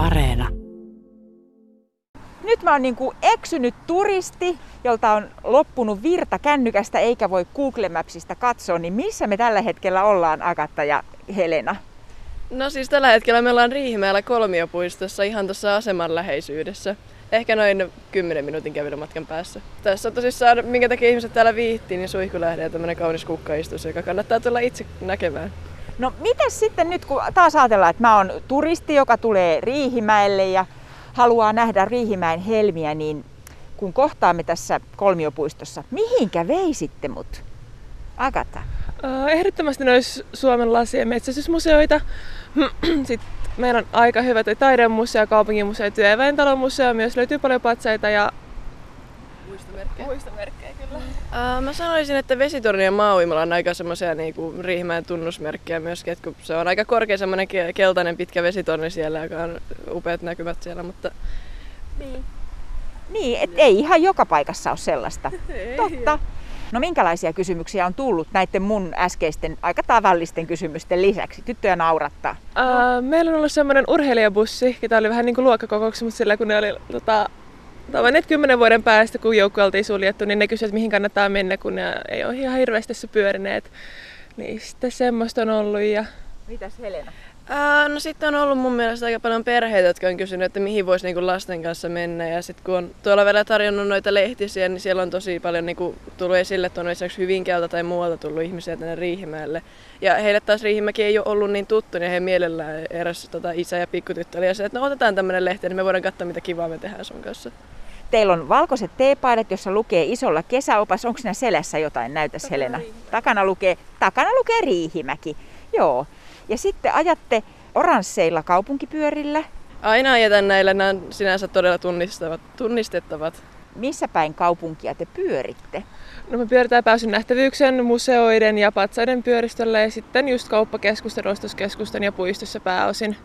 Areena. Nyt mä oon niinku eksynyt turisti, jolta on loppunut virta kännykästä eikä voi Google Mapsista katsoa, niin missä me tällä hetkellä ollaan, Agatta ja Helena? No siis tällä hetkellä me ollaan Riihimäellä kolmiopuistossa ihan tuossa aseman läheisyydessä. Ehkä noin 10 minuutin kävelymatkan päässä. Tässä on tosissaan, minkä takia ihmiset täällä viihtii, niin Suihkulähde ja tämmönen kaunis kukkaistus, joka kannattaa tulla itse näkemään. No mitäs sitten nyt, kun taas ajatellaan, että mä oon turisti, joka tulee Riihimäelle ja haluaa nähdä Riihimäen helmiä, niin kun kohtaamme tässä kolmiopuistossa, mihinkä veisitte mut? Agata. Ehdottomasti nois Suomen lasi- ja metsästysmuseoita. Sitten meillä on aika hyvä toi taidemuseo, kaupunginmuseo, työväentalon museo. Myös löytyy paljon patsaita ja Muistomerkkejä. muistomerkkejä kyllä. Uh, mä sanoisin, että Vesitorni ja Maauimala on aika semmoisia niinku Riihimäen tunnusmerkkejä myöskin, että kun se on aika korkea semmoinen ke- keltainen pitkä vesitorni siellä, joka on upeat näkymät siellä, mutta Niin. Niin, et ei ihan joka paikassa ole sellaista. ei. Totta. No minkälaisia kysymyksiä on tullut näiden mun äskeisten aika tavallisten kysymysten lisäksi? Tyttöjä naurattaa. Uh, meillä on ollut semmoinen urheilijabussi, joka oli vähän niin kuin luokkakokouksia, mutta sillä kun ne oli tota, tavanneet kymmenen vuoden päästä, kun joukko oltiin suljettu, niin ne kysyivät, että mihin kannattaa mennä, kun ne ei ole ihan hirveästi tässä pyörineet. Niin sitten semmoista on ollut ja Mitäs Helena? Ää, no sitten on ollut mun mielestä aika paljon perheitä, jotka on kysynyt, että mihin voisi niinku lasten kanssa mennä. Ja sitten kun on tuolla vielä tarjonnut noita lehtisiä, niin siellä on tosi paljon niinku tullut esille, että on esimerkiksi Hyvinkäältä tai muualta tullut ihmisiä tänne Riihimäelle. Ja heille taas Riihimäki ei ole ollut niin tuttu, niin he mielellään eräs tota, isä ja pikkutyttö oli ja se, että no otetaan tämmöinen lehti, niin me voidaan katsoa, mitä kivaa me tehdään sun kanssa. Teillä on valkoiset teepaidat, jossa lukee isolla kesäopas. Onko siinä selässä jotain? Näytäs Takana Helena. Riihimäki. Takana lukee, takana lukee Riihimäki. Joo. Ja sitten ajatte oransseilla kaupunkipyörillä. Aina ajetaan näillä, nämä on sinänsä todella tunnistettavat. tunnistettavat. Missä päin kaupunkia te pyöritte? No me pyöritään pääsyn nähtävyyksen, museoiden ja patsaiden pyöristöllä ja sitten just kauppakeskusten, ostoskeskusten ja puistossa pääosin.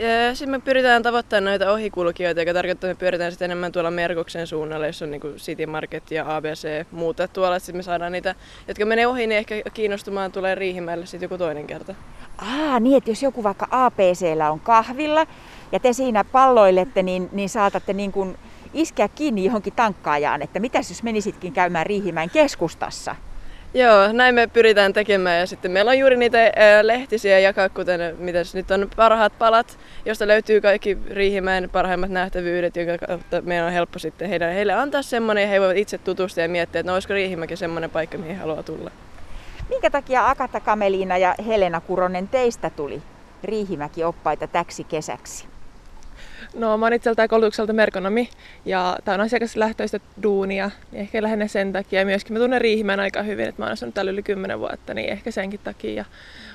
Ja sitten me pyritään tavoittamaan noita ohikulkijoita, joka tarkoittaa, että me pyritään sitten enemmän tuolla Merkoksen suunnalla, jossa on niin City Market ja ABC muuta tuolla. Sitten me saadaan niitä, jotka menee ohi, niin ehkä kiinnostumaan tulee Riihimäelle sitten joku toinen kerta. Aa, niin, että jos joku vaikka APCllä on kahvilla ja te siinä palloilette, niin, niin saatatte niin kuin iskeä kiinni johonkin tankkaajaan, että mitäs jos menisitkin käymään Riihimäen keskustassa? Joo, näin me pyritään tekemään ja sitten meillä on juuri niitä lehtisiä jakaa, kuten mitäs nyt on parhaat palat, josta löytyy kaikki Riihimäen parhaimmat nähtävyydet, jonka kautta meidän on helppo sitten heidän, heille antaa semmoinen ja he voivat itse tutustua ja miettiä, että no olisiko Riihimäki semmoinen paikka, mihin haluaa tulla. Minkä takia Akata Kameliina ja Helena Kuronen teistä tuli Riihimäki-oppaita täksi kesäksi? No mä oon itseltään koulutukselta merkonomi ja tää on asiakaslähtöistä duunia, niin ehkä lähinnä sen takia. Ja myöskin mä tunnen Riihimäen aika hyvin, että mä oon asunut täällä yli 10 vuotta, niin ehkä senkin takia. Ja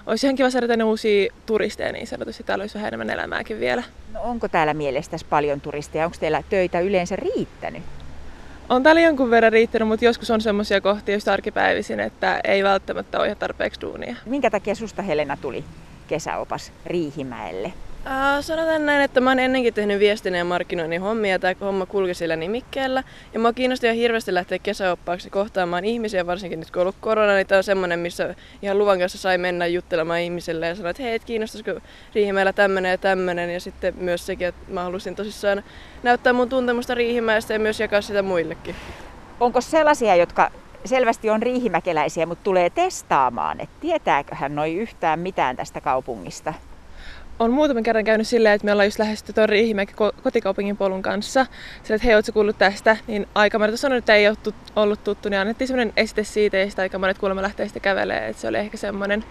olisi ihan kiva saada tänne uusia turisteja niin sanotusti, täällä olisi vähän enemmän elämääkin vielä. No onko täällä mielestäsi paljon turisteja? Onko teillä töitä yleensä riittänyt? On täällä jonkun verran riittänyt, mutta joskus on semmoisia kohtia just arkipäivisin, että ei välttämättä ole ihan tarpeeksi duunia. Minkä takia susta Helena tuli kesäopas Riihimäelle? Uh, sanotaan näin, että mä oon ennenkin tehnyt viestinnän ja markkinoinnin hommia ja tämä homma kulki sillä nimikkeellä. Ja mä kiinnosti ihan hirveästi lähteä kesäoppaaksi kohtaamaan ihmisiä, varsinkin nyt kun on ollut korona, niin tää on semmonen, missä ihan luvan kanssa sai mennä juttelemaan ihmisille ja sanoa, että hei, et kiinnostaisiko Riihimäellä tämmönen ja tämmönen. Ja sitten myös sekin, että mä halusin tosissaan näyttää mun tuntemusta Riihimäestä ja myös jakaa sitä muillekin. Onko sellaisia, jotka selvästi on riihimäkeläisiä, mutta tulee testaamaan, että tietääköhän noi yhtään mitään tästä kaupungista? On muutaman kerran käynyt silleen, että me ollaan just lähestytty tuon Riihimäki kotikaupungin polun kanssa. Sillä, että hei, ootko kuullut tästä? Niin aika monet sanonut, että ei ole tut- ollut tuttu, niin annettiin semmoinen esite siitä ja sitä aika monet kuulemma lähtee sitten kävelee. Että se oli ehkä semmoinen.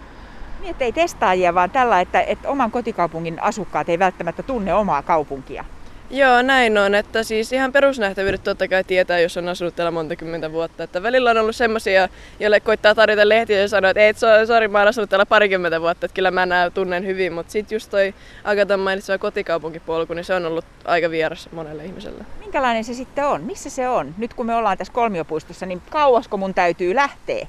Niin, että ei testaajia, vaan tällä, että, että oman kotikaupungin asukkaat ei välttämättä tunne omaa kaupunkia. Joo, näin on. Että siis ihan perusnähtävyydet totta kai tietää, jos on asunut täällä monta kymmentä vuotta. Että välillä on ollut semmoisia, joille koittaa tarjota lehtiä ja sanoa, että ei, so- sori, mä oon asunut täällä parikymmentä vuotta, että kyllä mä nää tunnen hyvin. Mutta sitten just toi Agatan mainitsema kotikaupunkipolku, niin se on ollut aika vieras monelle ihmiselle. Minkälainen se sitten on? Missä se on? Nyt kun me ollaan tässä kolmiopuistossa, niin kauasko mun täytyy lähteä?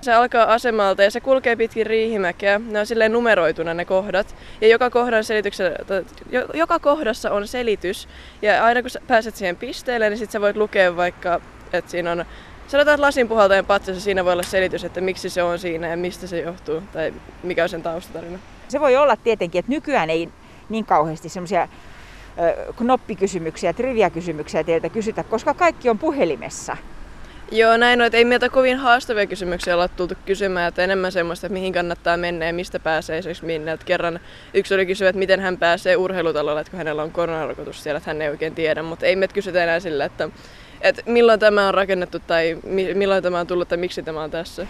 Se alkaa asemalta ja se kulkee pitkin Riihimäkeä. Ne on silleen numeroituna ne kohdat. Ja joka, kohdan jo- joka kohdassa on selitys. Ja aina kun pääset siihen pisteelle, niin sit sä voit lukea vaikka, että siinä on Sanotaan, että lasin puhaltajan patsassa siinä voi olla selitys, että miksi se on siinä ja mistä se johtuu, tai mikä on sen taustatarina. Se voi olla tietenkin, että nykyään ei niin kauheasti semmoisia knoppikysymyksiä, triviakysymyksiä teiltä kysytä, koska kaikki on puhelimessa. Joo, näin on, ei meiltä kovin haastavia kysymyksiä olla tultu kysymään, että enemmän semmoista, että mihin kannattaa mennä ja mistä pääsee esimerkiksi minne. Että kerran yksi oli kysyä, että miten hän pääsee urheilutalolle, että kun hänellä on koronarokotus siellä, että hän ei oikein tiedä, mutta ei me kysytä enää sillä, että, että milloin tämä on rakennettu tai milloin tämä on tullut tai miksi tämä on tässä.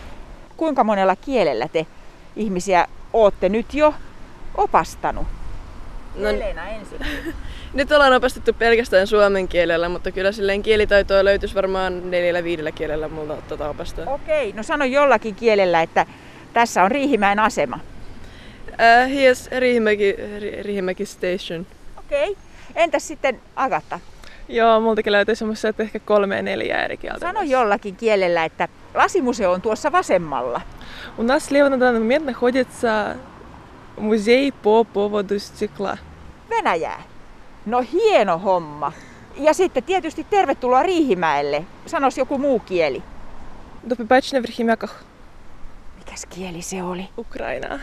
Kuinka monella kielellä te ihmisiä olette nyt jo opastanut? No, Helena ensin. Nyt ollaan opastettu pelkästään suomen kielellä, mutta kyllä silleen kielitaitoa löytyisi varmaan neljällä viidellä kielellä multa tota opastaa. Okei, no sano jollakin kielellä, että tässä on Riihimäen asema. Uh, here's Riihimäki, Riihimäki Station. Okei. Entäs sitten Agatta? Joo, multakin löytyy semmoista, että ehkä kolme neljä eri kieltä. Sano jollakin kielellä, että lasimuseo on tuossa vasemmalla. У нас слева на данный момент находится музей по поводу стекла. Venäjää. No hieno homma. Ja sitten tietysti tervetuloa Riihimäelle. Sanois joku muu kieli. Dopipäiväinen Riihimäkah. Mikäs kieli se oli? Ukrainaa.